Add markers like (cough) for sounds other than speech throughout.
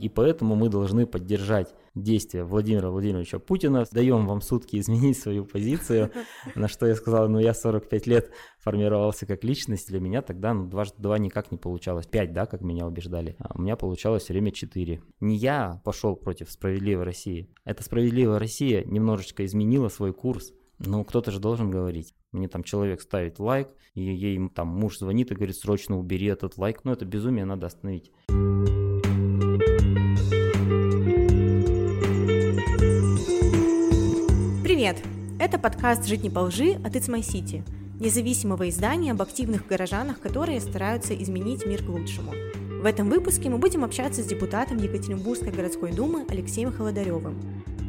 И поэтому мы должны поддержать действия Владимира Владимировича Путина. Даем вам сутки изменить свою позицию. На что я сказал, ну я 45 лет формировался как личность. Для меня тогда ну, дважды два никак не получалось. Пять, да, как меня убеждали. А у меня получалось все время четыре. Не я пошел против справедливой России. Эта справедливая Россия немножечко изменила свой курс. Ну, кто-то же должен говорить. Мне там человек ставит лайк, и ей там муж звонит и говорит, срочно убери этот лайк. Ну, это безумие надо остановить. Привет! Это подкаст «Жить не по лжи» от It's My City, независимого издания об активных горожанах, которые стараются изменить мир к лучшему. В этом выпуске мы будем общаться с депутатом Екатеринбургской городской думы Алексеем Холодаревым.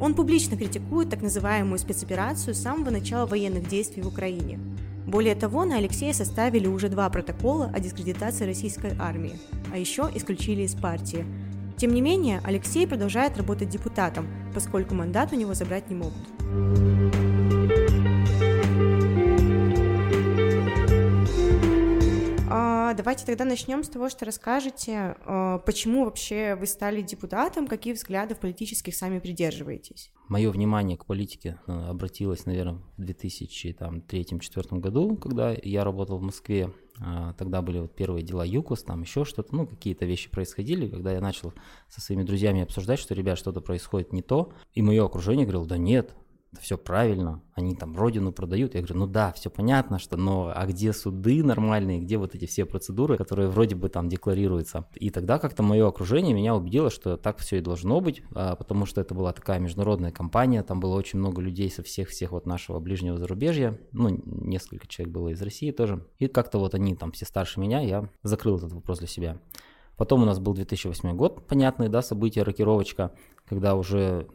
Он публично критикует так называемую спецоперацию с самого начала военных действий в Украине. Более того, на Алексея составили уже два протокола о дискредитации российской армии, а еще исключили из партии. Тем не менее, Алексей продолжает работать депутатом, поскольку мандат у него забрать не могут. давайте тогда начнем с того, что расскажете, э, почему вообще вы стали депутатом, какие взгляды политических сами придерживаетесь. Мое внимание к политике э, обратилось, наверное, в 2003-2004 году, когда я работал в Москве. А, тогда были вот первые дела ЮКОС, там еще что-то, ну, какие-то вещи происходили, когда я начал со своими друзьями обсуждать, что, ребят, что-то происходит не то, и мое окружение говорило, да нет, все правильно, они там родину продают. Я говорю, ну да, все понятно, что, но а где суды нормальные, где вот эти все процедуры, которые вроде бы там декларируются. И тогда как-то мое окружение меня убедило, что так все и должно быть, а, потому что это была такая международная компания, там было очень много людей со всех-всех вот нашего ближнего зарубежья, ну, несколько человек было из России тоже. И как-то вот они там все старше меня, я закрыл этот вопрос для себя. Потом у нас был 2008 год, понятные, да, события, рокировочка, когда уже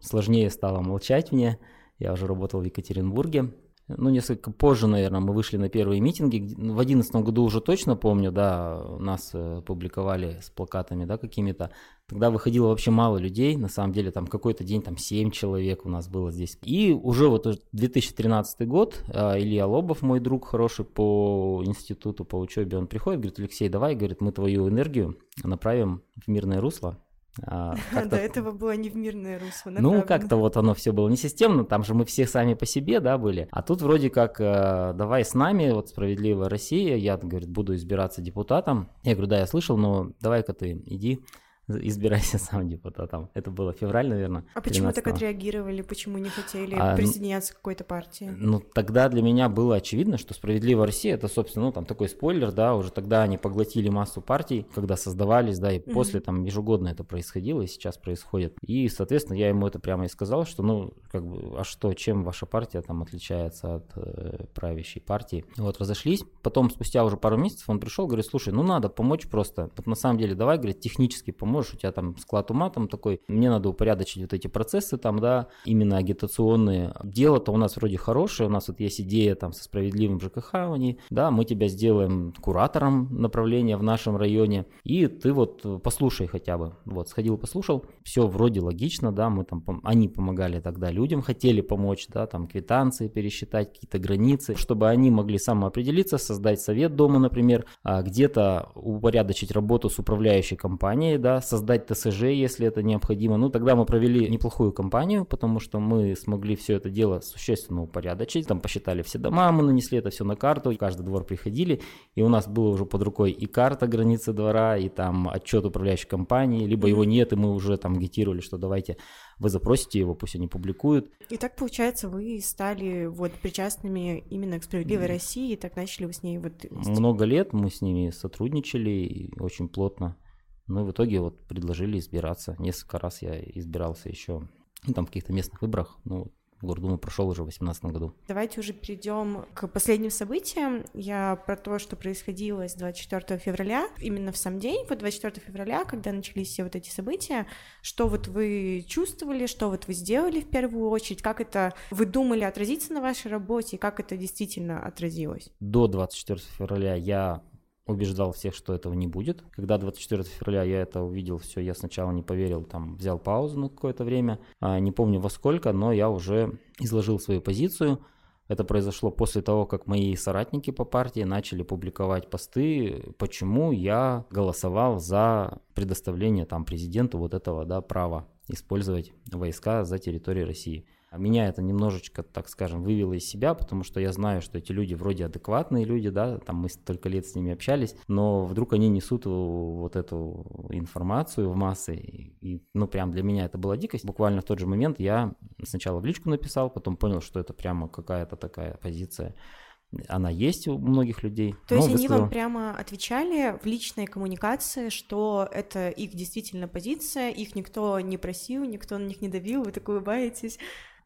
сложнее стало молчать мне. Я уже работал в Екатеринбурге. Ну, несколько позже, наверное, мы вышли на первые митинги. В одиннадцатом году уже точно помню, да, нас э, публиковали с плакатами, да, какими-то. Тогда выходило вообще мало людей, на самом деле, там какой-то день, там 7 человек у нас было здесь. И уже вот 2013 год, э, Илья Лобов, мой друг хороший по институту, по учебе, он приходит, говорит, Алексей, давай, говорит, мы твою энергию направим в мирное русло, а, (laughs) До этого было не в мирное русло. Ну, как-то вот оно все было не системно, там же мы все сами по себе, да, были. А тут вроде как, э, давай с нами, вот справедливая Россия, я, говорит, буду избираться депутатом. Я говорю, да, я слышал, но давай-ка ты иди избирайся (laughs) сам депутатом. Это было февраль, наверное. А почему так отреагировали? Почему не хотели а, ну, присоединяться к какой-то партии? Ну, тогда для меня было очевидно, что «Справедливая Россия» — это, собственно, ну, там такой спойлер, да, уже тогда они поглотили массу партий, когда создавались, да, и mm-hmm. после там ежегодно это происходило, и сейчас происходит. И, соответственно, я ему это прямо и сказал, что, ну, как бы, а что, чем ваша партия там отличается от э, правящей партии? Вот, разошлись. Потом, спустя уже пару месяцев, он пришел, говорит, слушай, ну, надо помочь просто. Вот на самом деле, давай, говорит, технически помочь можешь, у тебя там склад ума там такой, мне надо упорядочить вот эти процессы там, да, именно агитационные. Дело-то у нас вроде хорошее, у нас вот есть идея там со справедливым ЖКХ, они, да, мы тебя сделаем куратором направления в нашем районе, и ты вот послушай хотя бы, вот, сходил, послушал, все вроде логично, да, мы там, они помогали тогда людям, хотели помочь, да, там квитанции пересчитать, какие-то границы, чтобы они могли самоопределиться, создать совет дома, например, а где-то упорядочить работу с управляющей компанией, да, создать ТСЖ, если это необходимо. Ну, тогда мы провели неплохую кампанию, потому что мы смогли все это дело существенно упорядочить. Там посчитали все дома, мы нанесли это все на карту, в каждый двор приходили, и у нас было уже под рукой и карта границы двора, и там отчет управляющей компании, либо его нет, и мы уже там агитировали, что давайте вы запросите его, пусть они публикуют. И так, получается, вы стали вот причастными именно к «Справедливой mm. России», и так начали вы с ней вот... Много лет мы с ними сотрудничали, очень плотно. Ну, в итоге вот предложили избираться. Несколько раз я избирался еще ну, там в каких-то местных выборах. Ну, Гордуму прошел уже в 2018 году. Давайте уже перейдем к последним событиям. Я про то, что происходило с 24 февраля, именно в сам день, вот 24 февраля, когда начались все вот эти события, что вот вы чувствовали, что вот вы сделали в первую очередь, как это вы думали отразиться на вашей работе, и как это действительно отразилось? До 24 февраля я убеждал всех, что этого не будет. Когда 24 февраля я это увидел, все, я сначала не поверил, там взял паузу на какое-то время, а, не помню во сколько, но я уже изложил свою позицию. Это произошло после того, как мои соратники по партии начали публиковать посты, почему я голосовал за предоставление там президенту вот этого да, права использовать войска за территорией России. А меня это немножечко, так скажем, вывело из себя, потому что я знаю, что эти люди вроде адекватные люди, да, там мы столько лет с ними общались, но вдруг они несут вот эту информацию в массы, и, и ну, прям для меня это была дикость. Буквально в тот же момент я сначала в личку написал, потом понял, что это прямо какая-то такая позиция она есть у многих людей. То есть они вам прямо отвечали в личной коммуникации, что это их действительно позиция, их никто не просил, никто на них не давил, вы так улыбаетесь.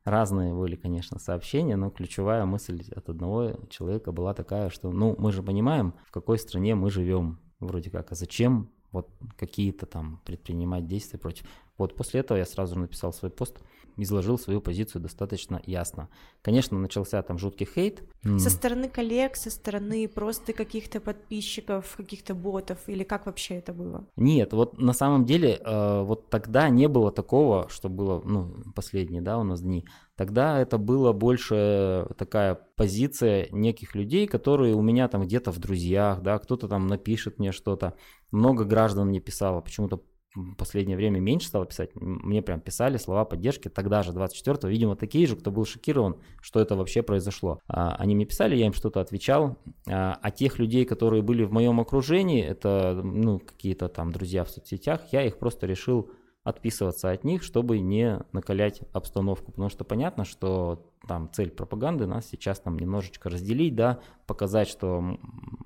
Разные были, конечно, сообщения, но ключевая мысль от одного человека была такая, что, ну, мы же понимаем, в какой стране мы живем, вроде как, а зачем вот какие-то там предпринимать действия против. Вот после этого я сразу написал свой пост, изложил свою позицию достаточно ясно. Конечно, начался там жуткий хейт. Со стороны коллег, со стороны просто каких-то подписчиков, каких-то ботов, или как вообще это было? Нет, вот на самом деле э, вот тогда не было такого, что было, ну, последние, да, у нас дни. Тогда это было больше такая позиция неких людей, которые у меня там где-то в друзьях, да, кто-то там напишет мне что-то. Много граждан мне писало, почему-то последнее время меньше стало писать, мне прям писали слова поддержки тогда же, 24-го, видимо, такие же, кто был шокирован, что это вообще произошло. А, они мне писали, я им что-то отвечал, а, а тех людей, которые были в моем окружении, это, ну, какие-то там друзья в соцсетях, я их просто решил отписываться от них, чтобы не накалять обстановку, потому что понятно, что там цель пропаганды нас сейчас там немножечко разделить, да, показать, что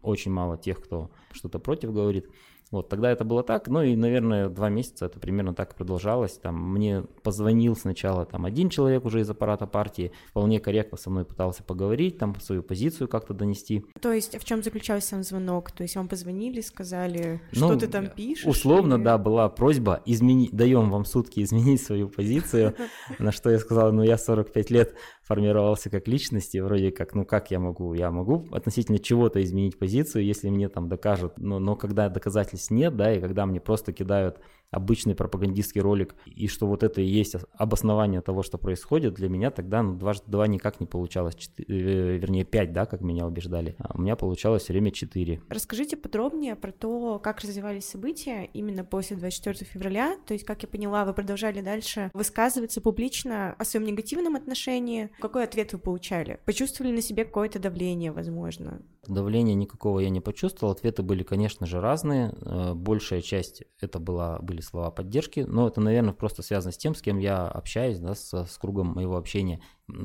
очень мало тех, кто что-то против говорит. Вот, тогда это было так, ну и, наверное, два месяца это примерно так продолжалось. Там мне позвонил сначала там один человек уже из аппарата партии, вполне корректно со мной пытался поговорить, там свою позицию как-то донести. То есть в чем заключался сам звонок? То есть вам позвонили, сказали, что ну, ты там пишешь? Условно, или... да, была просьба изменить, даем вам сутки (laughs) изменить свою позицию, на что я сказал, ну я 45 лет формировался как личность, и вроде как, ну как я могу? Я могу относительно чего-то изменить позицию, если мне там докажут, но, но когда доказательств нет, да, и когда мне просто кидают обычный пропагандистский ролик, и что вот это и есть обоснование того, что происходит, для меня тогда ну, дважды два никак не получалось, 4, э, вернее 5, да, как меня убеждали, а у меня получалось все время 4. Расскажите подробнее про то, как развивались события именно после 24 февраля, то есть, как я поняла, вы продолжали дальше высказываться публично о своем негативном отношении, какой ответ вы получали? Почувствовали на себе какое-то давление, возможно? Давления никакого я не почувствовал, ответы были, конечно же, разные, э, большая часть это была, были слова поддержки, но это, наверное, просто связано с тем, с кем я общаюсь, да, с, с кругом моего общения.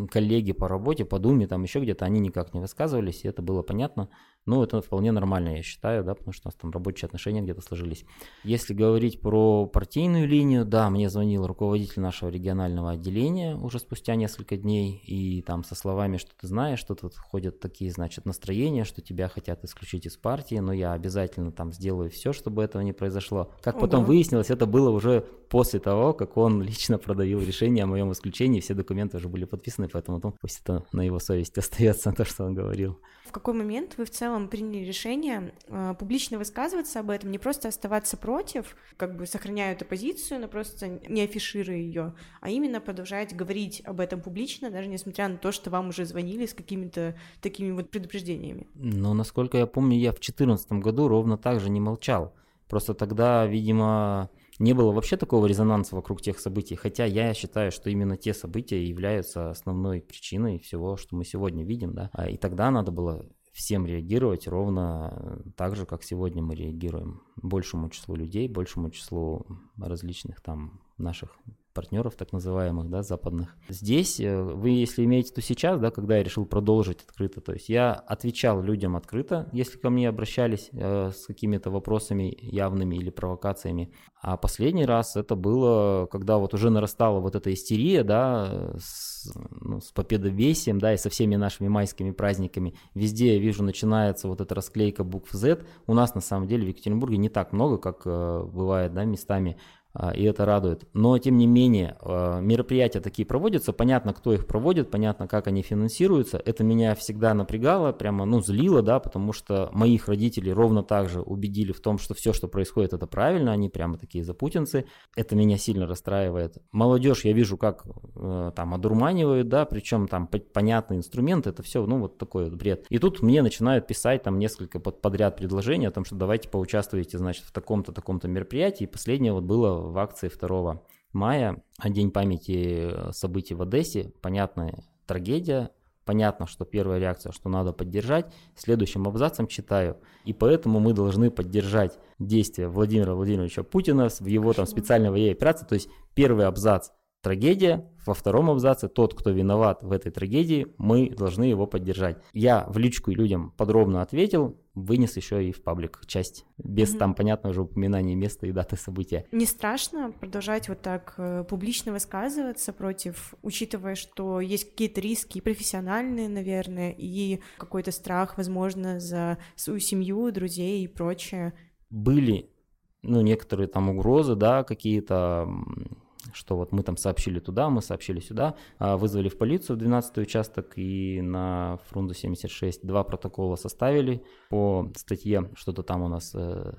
Коллеги по работе, по Думе, там еще где-то, они никак не высказывались, и это было понятно. Ну, это вполне нормально, я считаю, да, потому что у нас там рабочие отношения где-то сложились. Если говорить про партийную линию, да, мне звонил руководитель нашего регионального отделения уже спустя несколько дней, и там со словами, что ты знаешь, что тут ходят такие, значит, настроения, что тебя хотят исключить из партии, но я обязательно там сделаю все, чтобы этого не произошло. Как Ого. потом выяснилось, это было уже после того, как он лично продавил решение о моем исключении, все документы уже были подписаны, поэтому ну, пусть это на его совести (laughs) остается то, что он говорил. Какой момент вы в целом приняли решение э, публично высказываться об этом, не просто оставаться против, как бы сохраняя эту позицию, но просто не афишируя ее, а именно продолжать говорить об этом публично, даже несмотря на то, что вам уже звонили с какими-то такими вот предупреждениями. Но, насколько я помню, я в 2014 году ровно так же не молчал. Просто тогда, видимо, не было вообще такого резонанса вокруг тех событий, хотя я считаю, что именно те события являются основной причиной всего, что мы сегодня видим, да, а и тогда надо было всем реагировать ровно так же, как сегодня мы реагируем. Большему числу людей, большему числу различных там наших партнеров, так называемых, да, западных. Здесь э, вы, если имеете то сейчас, да, когда я решил продолжить открыто, то есть я отвечал людям открыто, если ко мне обращались э, с какими-то вопросами явными или провокациями. А последний раз это было, когда вот уже нарастала вот эта истерия, да, с, ну, с победовесием, да, и со всеми нашими майскими праздниками. Везде я вижу начинается вот эта расклейка букв Z. У нас на самом деле в Екатеринбурге не так много, как э, бывает, да, местами и это радует. Но, тем не менее, а, мероприятия такие проводятся, понятно, кто их проводит, понятно, как они финансируются. Это меня всегда напрягало, прямо, ну, злило, да, потому что моих родителей ровно так же убедили в том, что все, что происходит, это правильно, они прямо такие запутинцы. Это меня сильно расстраивает. Молодежь, я вижу, как э, там одурманивают, да, причем там понятный инструмент, это все, ну, вот такой вот бред. И тут мне начинают писать там несколько подряд предложений о том, что давайте поучаствуйте, значит, в таком-то, таком-то мероприятии. И последнее вот было в акции 2 мая, День памяти э, событий в Одессе. Понятная трагедия, понятно, что первая реакция, что надо поддержать. Следующим абзацем читаю. И поэтому мы должны поддержать действия Владимира Владимировича Путина в его там специальной военной операции. То есть первый абзац трагедия, во втором абзаце тот, кто виноват в этой трагедии, мы должны его поддержать. Я в личку людям подробно ответил, вынес еще и в паблик часть, без mm-hmm. там понятного уже упоминания места и даты события. Не страшно продолжать вот так э, публично высказываться против, учитывая, что есть какие-то риски профессиональные, наверное, и какой-то страх, возможно, за свою семью, друзей и прочее? Были ну, некоторые там угрозы, да, какие-то что вот мы там сообщили туда, мы сообщили сюда, а, вызвали в полицию в 12 участок и на Фрунзе 76 два протокола составили по статье, что-то там у нас э,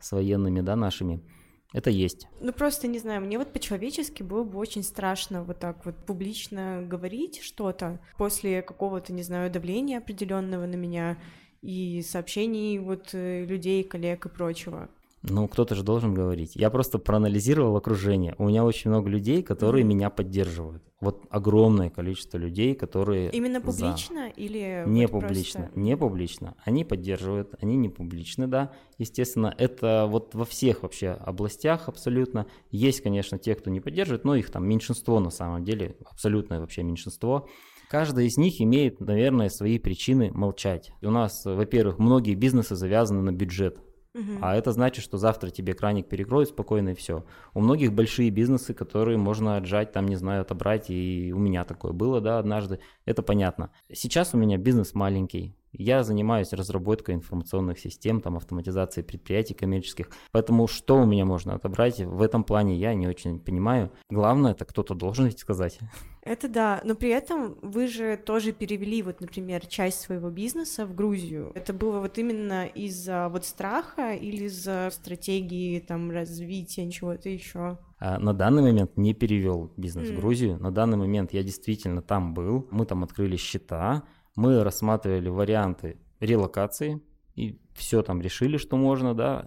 с военными, да, нашими. Это есть. Ну просто не знаю, мне вот по-человечески было бы очень страшно вот так вот публично говорить что-то после какого-то, не знаю, давления определенного на меня и сообщений вот э, людей, коллег и прочего. Ну, кто-то же должен говорить. Я просто проанализировал окружение. У меня очень много людей, которые mm-hmm. меня поддерживают. Вот огромное количество людей, которые... Именно публично за. или... Не вот публично, просто... не публично. Они поддерживают, они не публичны, да. Естественно, это вот во всех вообще областях абсолютно. Есть, конечно, те, кто не поддерживает, но их там меньшинство на самом деле, абсолютное вообще меньшинство. Каждый из них имеет, наверное, свои причины молчать. У нас, во-первых, многие бизнесы завязаны на бюджет. А это значит, что завтра тебе краник перекроют спокойно и все. У многих большие бизнесы, которые можно отжать, там, не знаю, отобрать, и у меня такое было, да, однажды. Это понятно. Сейчас у меня бизнес маленький. Я занимаюсь разработкой информационных систем, там, автоматизацией предприятий коммерческих. Поэтому что у меня можно отобрать, в этом плане я не очень понимаю. Главное, это кто-то должен ведь сказать. Это да, но при этом вы же тоже перевели, вот, например, часть своего бизнеса в Грузию. Это было вот именно из-за вот страха или из-за стратегии там развития чего-то еще? А на данный момент не перевел бизнес mm. в Грузию. На данный момент я действительно там был. Мы там открыли счета, мы рассматривали варианты релокации и все там решили, что можно, да.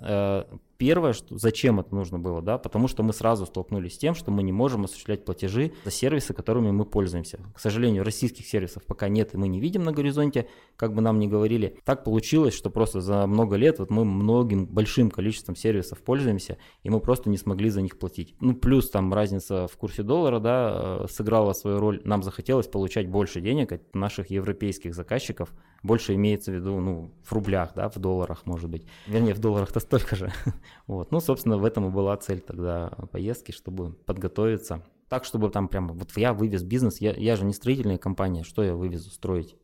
Э, Первое, что, зачем это нужно было, да, потому что мы сразу столкнулись с тем, что мы не можем осуществлять платежи за сервисы, которыми мы пользуемся. К сожалению, российских сервисов пока нет, и мы не видим на горизонте, как бы нам ни говорили. Так получилось, что просто за много лет вот мы многим большим количеством сервисов пользуемся, и мы просто не смогли за них платить. Ну, плюс там разница в курсе доллара, да, э, сыграла свою роль. Нам захотелось получать больше денег от наших европейских заказчиков, больше имеется в виду, ну, в рублях, да, в долларах, может быть. Вернее, в долларах-то столько же. (laughs) Вот. Ну, собственно, в этом и была цель тогда поездки, чтобы подготовиться. Так, чтобы там прямо, вот я вывез бизнес, я, я же не строительная компания, что я вывезу строить?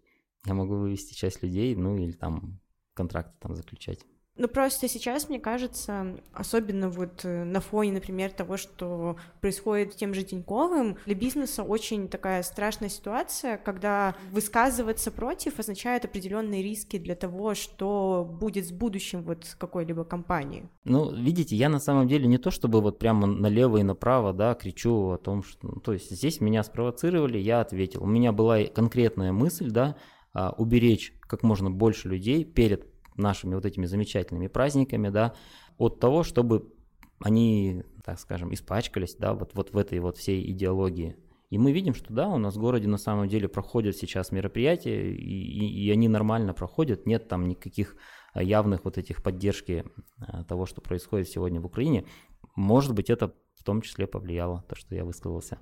Я могу вывести часть людей, ну или там контракты там заключать. Ну, просто сейчас, мне кажется, особенно вот э, на фоне, например, того, что происходит тем же Тиньковым, для бизнеса очень такая страшная ситуация, когда высказываться против означает определенные риски для того, что будет с будущим вот какой-либо компании. Ну, видите, я на самом деле не то, чтобы вот прямо налево и направо, да, кричу о том, что... Ну, то есть здесь меня спровоцировали, я ответил. У меня была конкретная мысль, да, а, уберечь как можно больше людей перед нашими вот этими замечательными праздниками, да, от того, чтобы они, так скажем, испачкались, да, вот, вот в этой вот всей идеологии. И мы видим, что да, у нас в городе на самом деле проходят сейчас мероприятия, и, и, и они нормально проходят, нет там никаких а, явных вот этих поддержки а, того, что происходит сегодня в Украине. Может быть, это в том числе повлияло, то, что я высказался.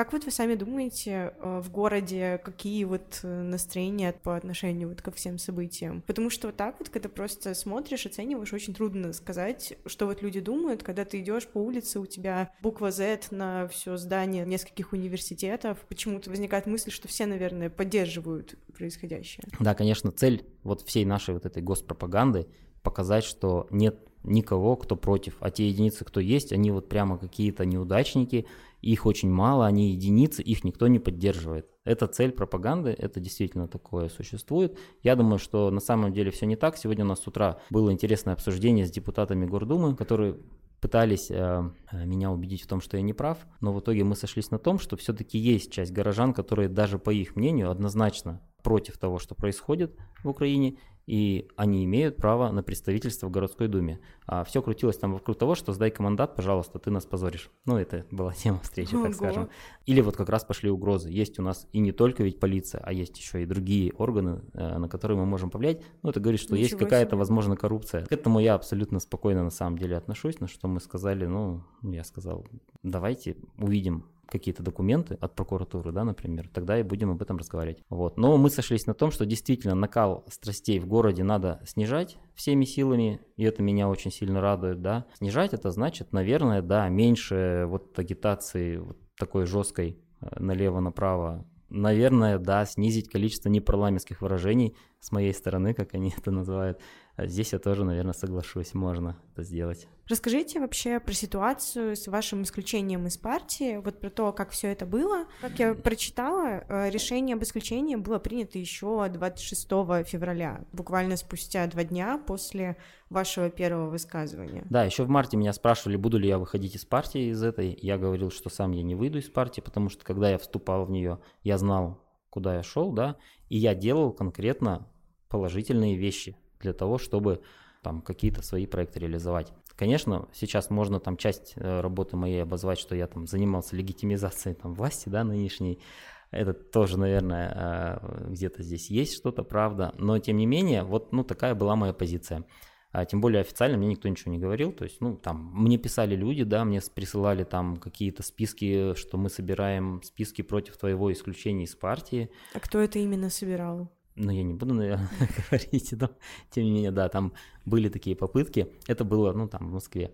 Как вот вы сами думаете э, в городе, какие вот э, настроения по отношению вот ко всем событиям? Потому что вот так вот, когда просто смотришь, оцениваешь, очень трудно сказать, что вот люди думают, когда ты идешь по улице, у тебя буква Z на все здание нескольких университетов, почему-то возникает мысль, что все, наверное, поддерживают происходящее. Да, конечно, цель вот всей нашей вот этой госпропаганды показать, что нет никого, кто против. А те единицы, кто есть, они вот прямо какие-то неудачники, их очень мало, они единицы, их никто не поддерживает. Это цель пропаганды, это действительно такое существует. Я думаю, что на самом деле все не так. Сегодня у нас с утра было интересное обсуждение с депутатами Гордумы, которые пытались э, меня убедить в том, что я не прав, но в итоге мы сошлись на том, что все-таки есть часть горожан, которые даже по их мнению однозначно против того, что происходит в Украине, и они имеют право на представительство в городской думе. А все крутилось там вокруг того, что сдай командат, пожалуйста, ты нас позоришь. Ну, это была (laughs) тема встречи, Ого. так скажем. Или вот как раз пошли угрозы. Есть у нас и не только ведь полиция, а есть еще и другие органы, э, на которые мы можем повлиять. Ну, это говорит, что Ничего есть какая-то, возможно, коррупция. К этому я абсолютно спокойно на самом деле отношусь, на что мы сказали, ну, я сказал, давайте увидим, какие-то документы от прокуратуры, да, например, тогда и будем об этом разговаривать. Вот. Но мы сошлись на том, что действительно накал страстей в городе надо снижать всеми силами, и это меня очень сильно радует, да. Снижать это значит, наверное, да, меньше вот агитации вот такой жесткой э, налево-направо наверное, да, снизить количество непарламентских выражений с моей стороны, как они (laughs) это называют. А здесь я тоже, наверное, соглашусь, можно это сделать. Расскажите вообще про ситуацию с вашим исключением из партии, вот про то, как все это было. Как я прочитала, э, решение об исключении было принято еще 26 февраля, буквально спустя два дня после вашего первого высказывания. Да, еще в марте меня спрашивали, буду ли я выходить из партии из этой. Я говорил, что сам я не выйду из партии, потому что когда я вступал в нее, я знал, куда я шел, да, и я делал конкретно положительные вещи для того, чтобы там какие-то свои проекты реализовать. Конечно, сейчас можно там часть э, работы моей обозвать, что я там занимался легитимизацией там власти, да, нынешней. Это тоже, наверное, э, где-то здесь есть что-то, правда. Но тем не менее, вот, ну, такая была моя позиция. А тем более официально мне никто ничего не говорил. То есть, ну, там, мне писали люди, да, мне присылали там какие-то списки, что мы собираем списки против твоего исключения из партии. А кто это именно собирал? Ну, я не буду, наверное, (laughs) говорить, но тем не менее, да, там были такие попытки. Это было, ну, там, в Москве.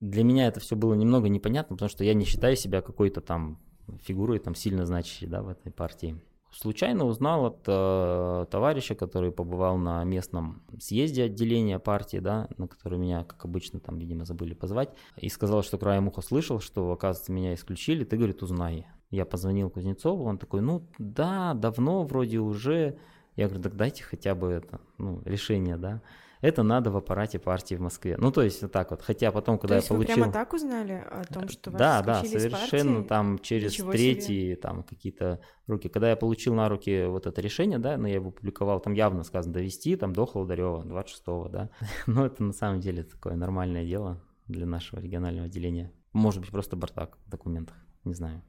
Для меня это все было немного непонятно, потому что я не считаю себя какой-то там фигурой там сильно значащей, да, в этой партии. Случайно узнал от э, товарища, который побывал на местном съезде отделения партии, да, на который меня, как обычно, там, видимо, забыли позвать, и сказал, что краем уха слышал, что, оказывается, меня исключили, ты, говорит, узнай. Я позвонил Кузнецову, он такой, ну да, давно вроде уже, я говорю, так дайте хотя бы это, ну, решение, да. Это надо в аппарате партии в Москве. Ну, то есть вот так вот. Хотя потом, когда то есть я получил... вы прямо так узнали о том, что вас Да, да, совершенно там через Ничего третьи, себе. там какие-то руки. Когда я получил на руки вот это решение, да, но ну, я его публиковал, там явно сказано довести, там до Холодарева, 26-го, да. (laughs) Но это на самом деле такое нормальное дело для нашего регионального отделения. Может быть, просто бардак в документах не знаю.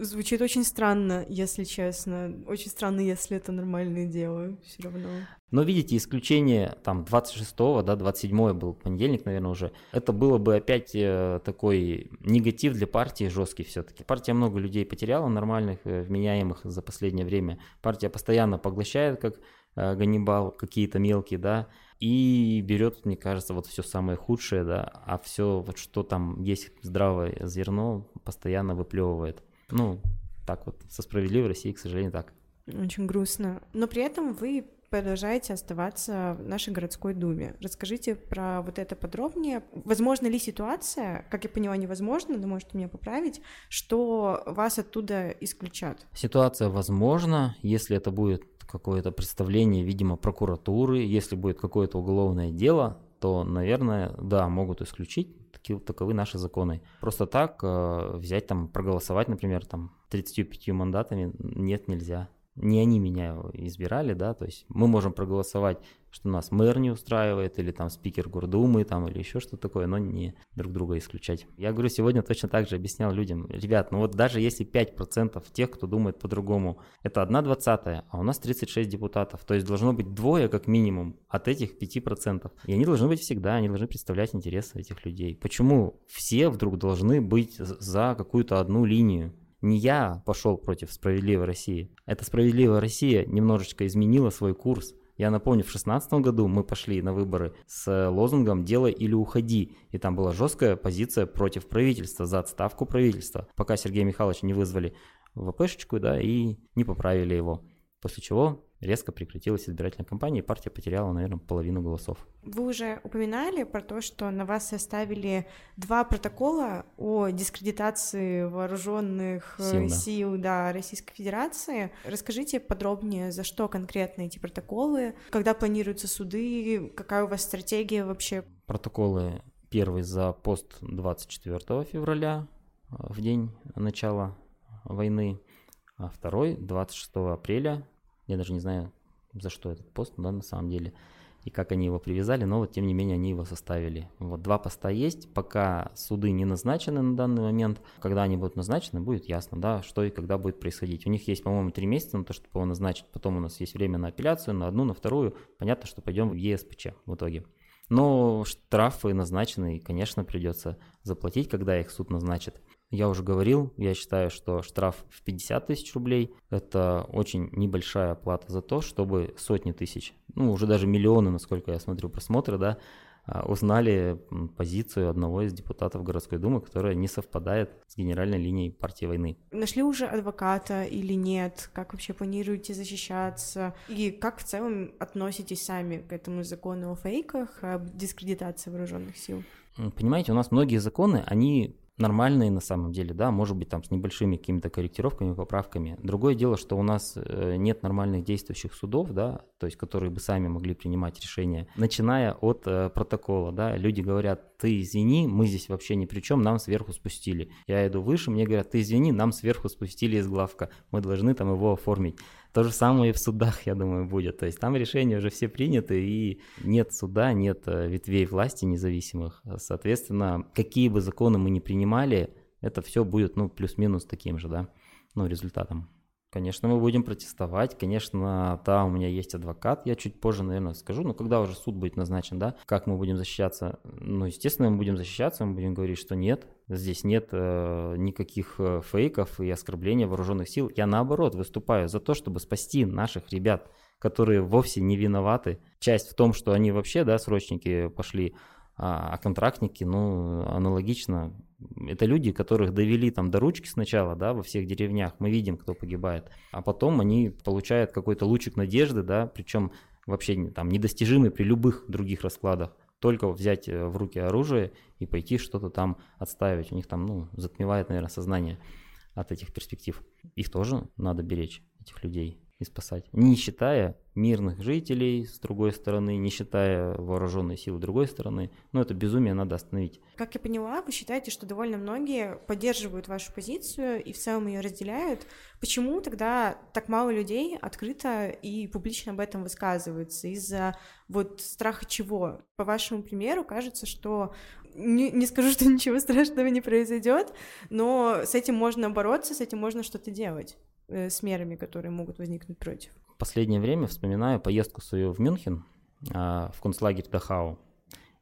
Звучит очень странно, если честно. Очень странно, если это нормальное дело все равно. Но видите, исключение там 26-го, да, 27 был понедельник, наверное, уже. Это было бы опять э, такой негатив для партии жесткий все-таки. Партия много людей потеряла, нормальных, э, вменяемых за последнее время. Партия постоянно поглощает, как э, Ганнибал, какие-то мелкие, да, и берет, мне кажется, вот все самое худшее, да, а все, вот что там есть здравое зерно, постоянно выплевывает. Ну, так вот, со справедливой Россией, к сожалению, так. Очень грустно. Но при этом вы продолжаете оставаться в нашей городской думе. Расскажите про вот это подробнее. Возможно ли ситуация, как я поняла, невозможно, но можете меня поправить, что вас оттуда исключат? Ситуация возможна, если это будет какое-то представление, видимо, прокуратуры. Если будет какое-то уголовное дело, то, наверное, да, могут исключить. Таки, таковы наши законы. Просто так э, взять там, проголосовать, например, там 35 мандатами нет, нельзя не они меня избирали, да, то есть мы можем проголосовать, что нас мэр не устраивает, или там спикер Гордумы, там, или еще что-то такое, но не друг друга исключать. Я говорю, сегодня точно так же объяснял людям, ребят, ну вот даже если 5% тех, кто думает по-другому, это 1 двадцатая, а у нас 36 депутатов, то есть должно быть двое как минимум от этих 5%. И они должны быть всегда, они должны представлять интересы этих людей. Почему все вдруг должны быть за какую-то одну линию? Не я пошел против справедливой России. Эта справедливая Россия немножечко изменила свой курс. Я напомню, в 2016 году мы пошли на выборы с лозунгом «делай или уходи». И там была жесткая позиция против правительства, за отставку правительства, пока Сергея Михайловича не вызвали в ВПшечку, да, и не поправили его. После чего резко прекратилась избирательная кампания, и партия потеряла, наверное, половину голосов. Вы уже упоминали про то, что на вас составили два протокола о дискредитации вооруженных э, сил, да. сил да, Российской Федерации. Расскажите подробнее, за что конкретно эти протоколы, когда планируются суды, какая у вас стратегия вообще? Протоколы первый за пост 24 февраля э, в день начала войны, а второй 26 апреля я даже не знаю, за что этот пост, да, на самом деле, и как они его привязали, но вот тем не менее они его составили. Вот два поста есть, пока суды не назначены на данный момент. Когда они будут назначены, будет ясно, да, что и когда будет происходить. У них есть, по-моему, три месяца на то, чтобы его назначить, потом у нас есть время на апелляцию, на одну, на вторую. Понятно, что пойдем в ЕСПЧ в итоге. Но штрафы назначены, и, конечно, придется заплатить, когда их суд назначит. Я уже говорил, я считаю, что штраф в 50 тысяч рублей – это очень небольшая плата за то, чтобы сотни тысяч, ну уже даже миллионы, насколько я смотрю просмотры, да, а, узнали позицию одного из депутатов городской думы, которая не совпадает с генеральной линией партии войны. Нашли уже адвоката или нет? Как вообще планируете защищаться? И как в целом относитесь сами к этому закону о фейках, об дискредитации вооруженных сил? Понимаете, у нас многие законы, они нормальные на самом деле, да, может быть там с небольшими какими-то корректировками, поправками. Другое дело, что у нас э, нет нормальных действующих судов, да, то есть которые бы сами могли принимать решения, начиная от э, протокола, да, люди говорят, ты извини, мы здесь вообще ни при чем, нам сверху спустили. Я иду выше, мне говорят, ты извини, нам сверху спустили из главка, мы должны там его оформить. То же самое и в судах, я думаю, будет. То есть там решения уже все приняты, и нет суда, нет э, ветвей власти независимых. Соответственно, какие бы законы мы ни принимали, это все будет, ну, плюс-минус таким же, да, ну, результатом. Конечно, мы будем протестовать. Конечно, да, у меня есть адвокат. Я чуть позже, наверное, скажу. Но когда уже суд будет назначен, да, как мы будем защищаться? Ну, естественно, мы будем защищаться, мы будем говорить, что нет, здесь нет э, никаких э, фейков и оскорбления вооруженных сил. Я наоборот выступаю за то, чтобы спасти наших ребят, которые вовсе не виноваты. Часть в том, что они вообще, да, срочники пошли, а, а контрактники, ну, аналогично это люди, которых довели там до ручки сначала, да, во всех деревнях, мы видим, кто погибает, а потом они получают какой-то лучик надежды, да, причем вообще там недостижимый при любых других раскладах. Только взять э, в руки оружие и пойти что-то там отставить. У них там, ну, затмевает, наверное, сознание от этих перспектив. Их тоже надо беречь, этих людей и спасать. Не считая мирных жителей с другой стороны, не считая вооруженной силы с другой стороны. Но это безумие надо остановить. Как я поняла, вы считаете, что довольно многие поддерживают вашу позицию и в целом ее разделяют. Почему тогда так мало людей открыто и публично об этом высказываются? Из-за вот страха чего? По вашему примеру кажется, что не, не скажу, (laughs) что ничего страшного не произойдет, но с этим можно бороться, с этим можно что-то делать. Э, с мерами, которые могут возникнуть против? Последнее время вспоминаю поездку свою в Мюнхен, а, в концлагерь Дахау.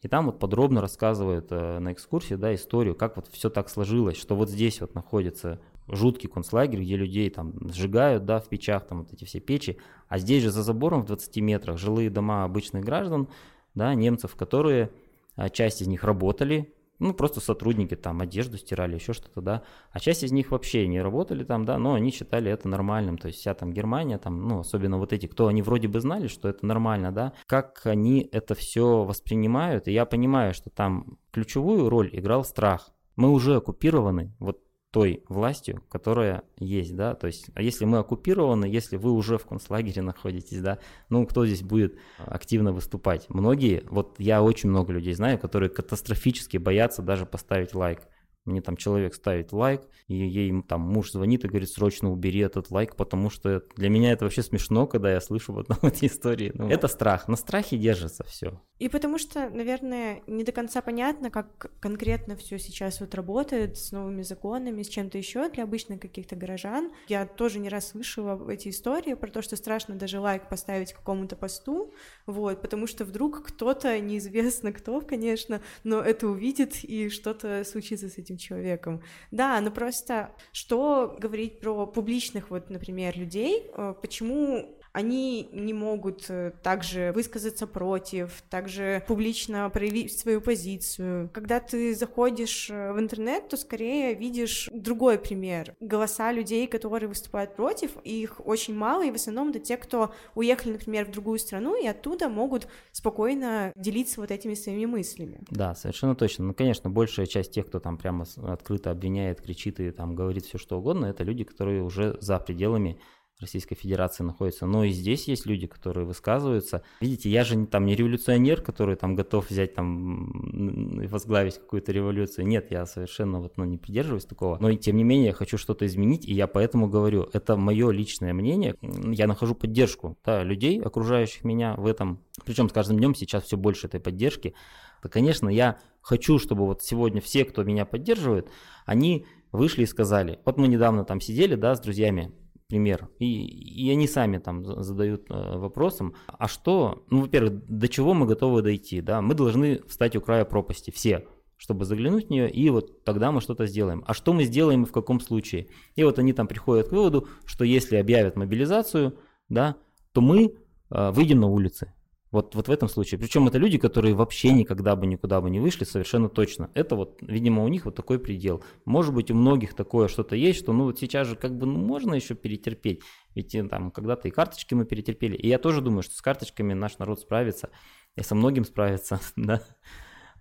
И там вот подробно рассказывают э, на экскурсии да, историю, как вот все так сложилось, что вот здесь вот находится жуткий концлагерь, где людей там сжигают, да, в печах, там вот эти все печи, а здесь же за забором в 20 метрах жилые дома обычных граждан, да, немцев, которые, а, часть из них работали, ну, просто сотрудники там одежду стирали, еще что-то, да. А часть из них вообще не работали там, да, но они считали это нормальным. То есть вся там Германия, там, ну, особенно вот эти, кто они вроде бы знали, что это нормально, да, как они это все воспринимают. И я понимаю, что там ключевую роль играл страх. Мы уже оккупированы, вот той властью, которая есть, да, то есть, а если мы оккупированы, если вы уже в концлагере (laughs) находитесь, да, ну, кто здесь будет активно выступать? Многие, вот я очень много людей знаю, которые катастрофически боятся даже поставить лайк. Мне там человек ставит лайк, и ей там муж звонит и говорит, срочно убери этот лайк, потому что для меня это вообще смешно, когда я слышу (laughs) вот эти истории. Ну, это страх, на страхе держится все. И потому что, наверное, не до конца понятно, как конкретно все сейчас вот работает с новыми законами, с чем-то еще для обычных каких-то горожан. Я тоже не раз слышала эти истории про то, что страшно даже лайк поставить какому-то посту, вот, потому что вдруг кто-то, неизвестно кто, конечно, но это увидит и что-то случится с этим человеком. Да, но просто что говорить про публичных вот, например, людей, э, почему они не могут э, также высказаться против, также публично проявить свою позицию. Когда ты заходишь э, в интернет, то скорее видишь другой пример. Голоса людей, которые выступают против, их очень мало, и в основном это те, кто уехали, например, в другую страну, и оттуда могут спокойно делиться вот этими своими мыслями. Да, совершенно точно. Ну, конечно, большая часть тех, кто там прямо открыто обвиняет, кричит и там говорит все что угодно, это люди, которые уже за пределами Российской Федерации находятся. Но и здесь есть люди, которые высказываются. Видите, я же там не революционер, который там готов взять там и возглавить какую-то революцию. Нет, я совершенно вот ну, не придерживаюсь такого. Но тем не менее я хочу что-то изменить, и я поэтому говорю, это мое личное мнение. Я нахожу поддержку да, людей, окружающих меня в этом. Причем с каждым днем сейчас все больше этой поддержки. То, конечно, я хочу, чтобы вот сегодня все, кто меня поддерживает, они вышли и сказали, вот мы недавно там сидели, да, с друзьями, пример, и, и они сами там задают э, вопросом, а что, ну, во-первых, до чего мы готовы дойти, да, мы должны встать у края пропасти, все, чтобы заглянуть в нее, и вот тогда мы что-то сделаем. А что мы сделаем и в каком случае? И вот они там приходят к выводу, что если объявят мобилизацию, да, то мы э, выйдем на улицы. Вот, вот в этом случае. Причем это люди, которые вообще никогда бы никуда бы не вышли, совершенно точно. Это вот, видимо, у них вот такой предел. Может быть, у многих такое что-то есть, что ну вот сейчас же как бы ну, можно еще перетерпеть. Ведь э, там когда-то и карточки мы перетерпели. И я тоже думаю, что с карточками наш народ справится. И со многим справится, (laughs) да.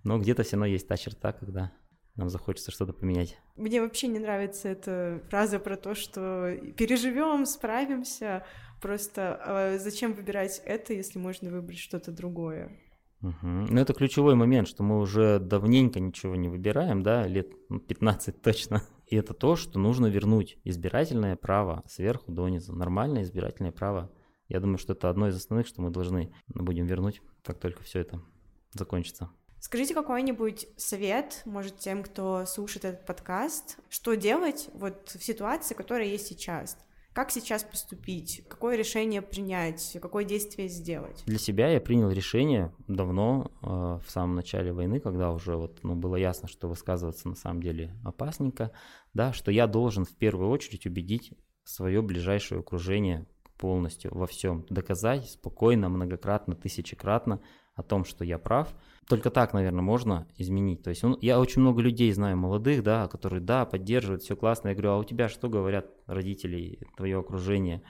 Но где-то все равно есть та черта, когда нам захочется что-то поменять. Мне вообще не нравится эта фраза про то, что переживем, справимся. Просто а зачем выбирать это, если можно выбрать что-то другое? Угу. Ну, это ключевой момент, что мы уже давненько ничего не выбираем, да, лет 15 точно. И это то, что нужно вернуть. Избирательное право сверху донизу. Нормальное избирательное право. Я думаю, что это одно из основных, что мы должны будем вернуть, как только все это закончится. Скажите какой-нибудь совет, может, тем, кто слушает этот подкаст, что делать вот в ситуации, которая есть сейчас? Как сейчас поступить? Какое решение принять? Какое действие сделать? Для себя я принял решение давно, э, в самом начале войны, когда уже вот, ну, было ясно, что высказываться на самом деле опасненько, да, что я должен в первую очередь убедить свое ближайшее окружение полностью во всем, доказать спокойно, многократно, тысячекратно о том, что я прав – только так, наверное, можно изменить. То есть он, я очень много людей знаю, молодых, да, которые, да, поддерживают, все классно. Я говорю, а у тебя что говорят родители, твое окружение,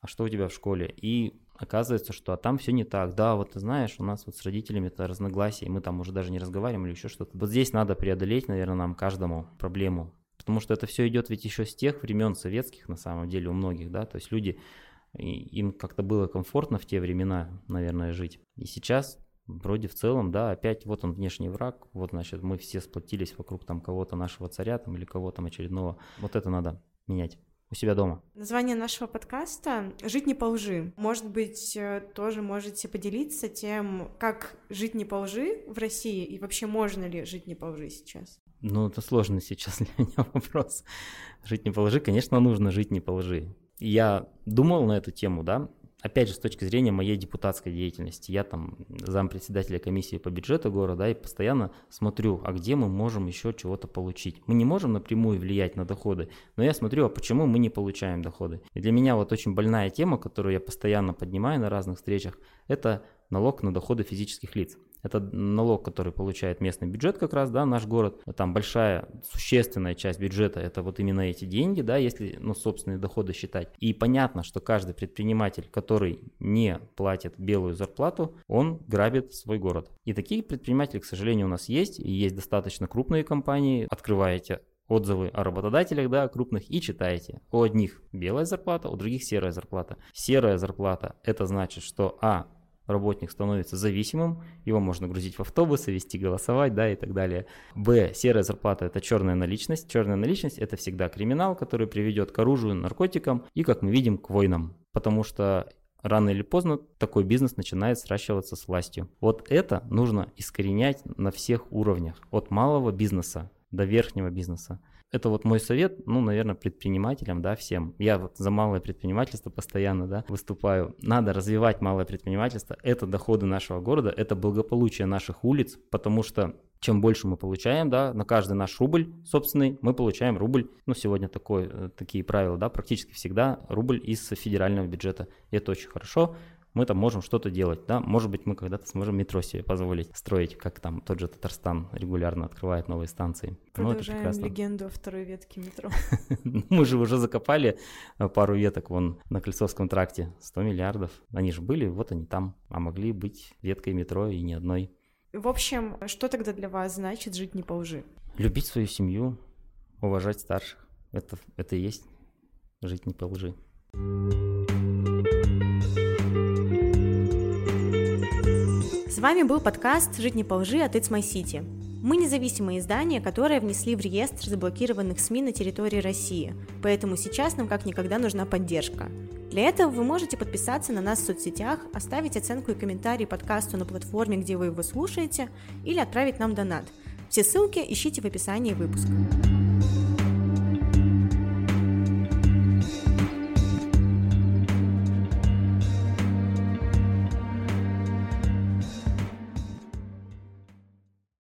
а что у тебя в школе? И оказывается, что а там все не так. Да, вот ты знаешь, у нас вот с родителями это разногласия, мы там уже даже не разговариваем или еще что-то. Вот здесь надо преодолеть, наверное, нам каждому проблему. Потому что это все идет ведь еще с тех времен советских, на самом деле, у многих, да, то есть люди, им как-то было комфортно в те времена, наверное, жить. И сейчас вроде в целом, да, опять вот он внешний враг, вот, значит, мы все сплотились вокруг там кого-то нашего царя там или кого там очередного. Вот это надо менять у себя дома. Название нашего подкаста «Жить не по лжи». Может быть, э, тоже можете поделиться тем, как жить не по лжи в России и вообще можно ли жить не по лжи сейчас? Ну, это сложный сейчас для меня (laughs) вопрос. Жить не по лжи, конечно, нужно жить не по лжи. Я думал на эту тему, да, опять же, с точки зрения моей депутатской деятельности, я там зампредседателя комиссии по бюджету города и постоянно смотрю, а где мы можем еще чего-то получить. Мы не можем напрямую влиять на доходы, но я смотрю, а почему мы не получаем доходы. И для меня вот очень больная тема, которую я постоянно поднимаю на разных встречах, это налог на доходы физических лиц. Это налог, который получает местный бюджет как раз, да, наш город. Там большая, существенная часть бюджета – это вот именно эти деньги, да, если, ну, собственные доходы считать. И понятно, что каждый предприниматель, который не платит белую зарплату, он грабит свой город. И такие предприниматели, к сожалению, у нас есть, и есть достаточно крупные компании. Открываете отзывы о работодателях, да, крупных, и читаете. У одних белая зарплата, у других серая зарплата. Серая зарплата – это значит, что, а, работник становится зависимым, его можно грузить в автобусы, вести голосовать, да, и так далее. Б. Серая зарплата – это черная наличность. Черная наличность – это всегда криминал, который приведет к оружию, наркотикам и, как мы видим, к войнам. Потому что рано или поздно такой бизнес начинает сращиваться с властью. Вот это нужно искоренять на всех уровнях, от малого бизнеса до верхнего бизнеса это вот мой совет, ну, наверное, предпринимателям, да, всем. Я вот за малое предпринимательство постоянно, да, выступаю. Надо развивать малое предпринимательство. Это доходы нашего города, это благополучие наших улиц, потому что чем больше мы получаем, да, на каждый наш рубль собственный мы получаем рубль, ну, сегодня такое, э, такие правила, да, практически всегда рубль из федерального бюджета. И это очень хорошо мы там можем что-то делать, да, может быть, мы когда-то сможем метро себе позволить строить, как там тот же Татарстан регулярно открывает новые станции. Продолжаем ну, легенду о второй ветке метро. (laughs) Мы же уже закопали э, пару веток вон на Кольцовском тракте, 100 миллиардов. Они же были, вот они там, а могли быть веткой метро и ни одной. В общем, что тогда для вас значит жить не по лжи? Любить свою семью, уважать старших. Это, это и есть жить не по лжи. С вами был подкаст «Жить не по лжи» от It's My City. Мы независимое издание, которое внесли в реестр заблокированных СМИ на территории России, поэтому сейчас нам как никогда нужна поддержка. Для этого вы можете подписаться на нас в соцсетях, оставить оценку и комментарий подкасту на платформе, где вы его слушаете, или отправить нам донат. Все ссылки ищите в описании выпуска.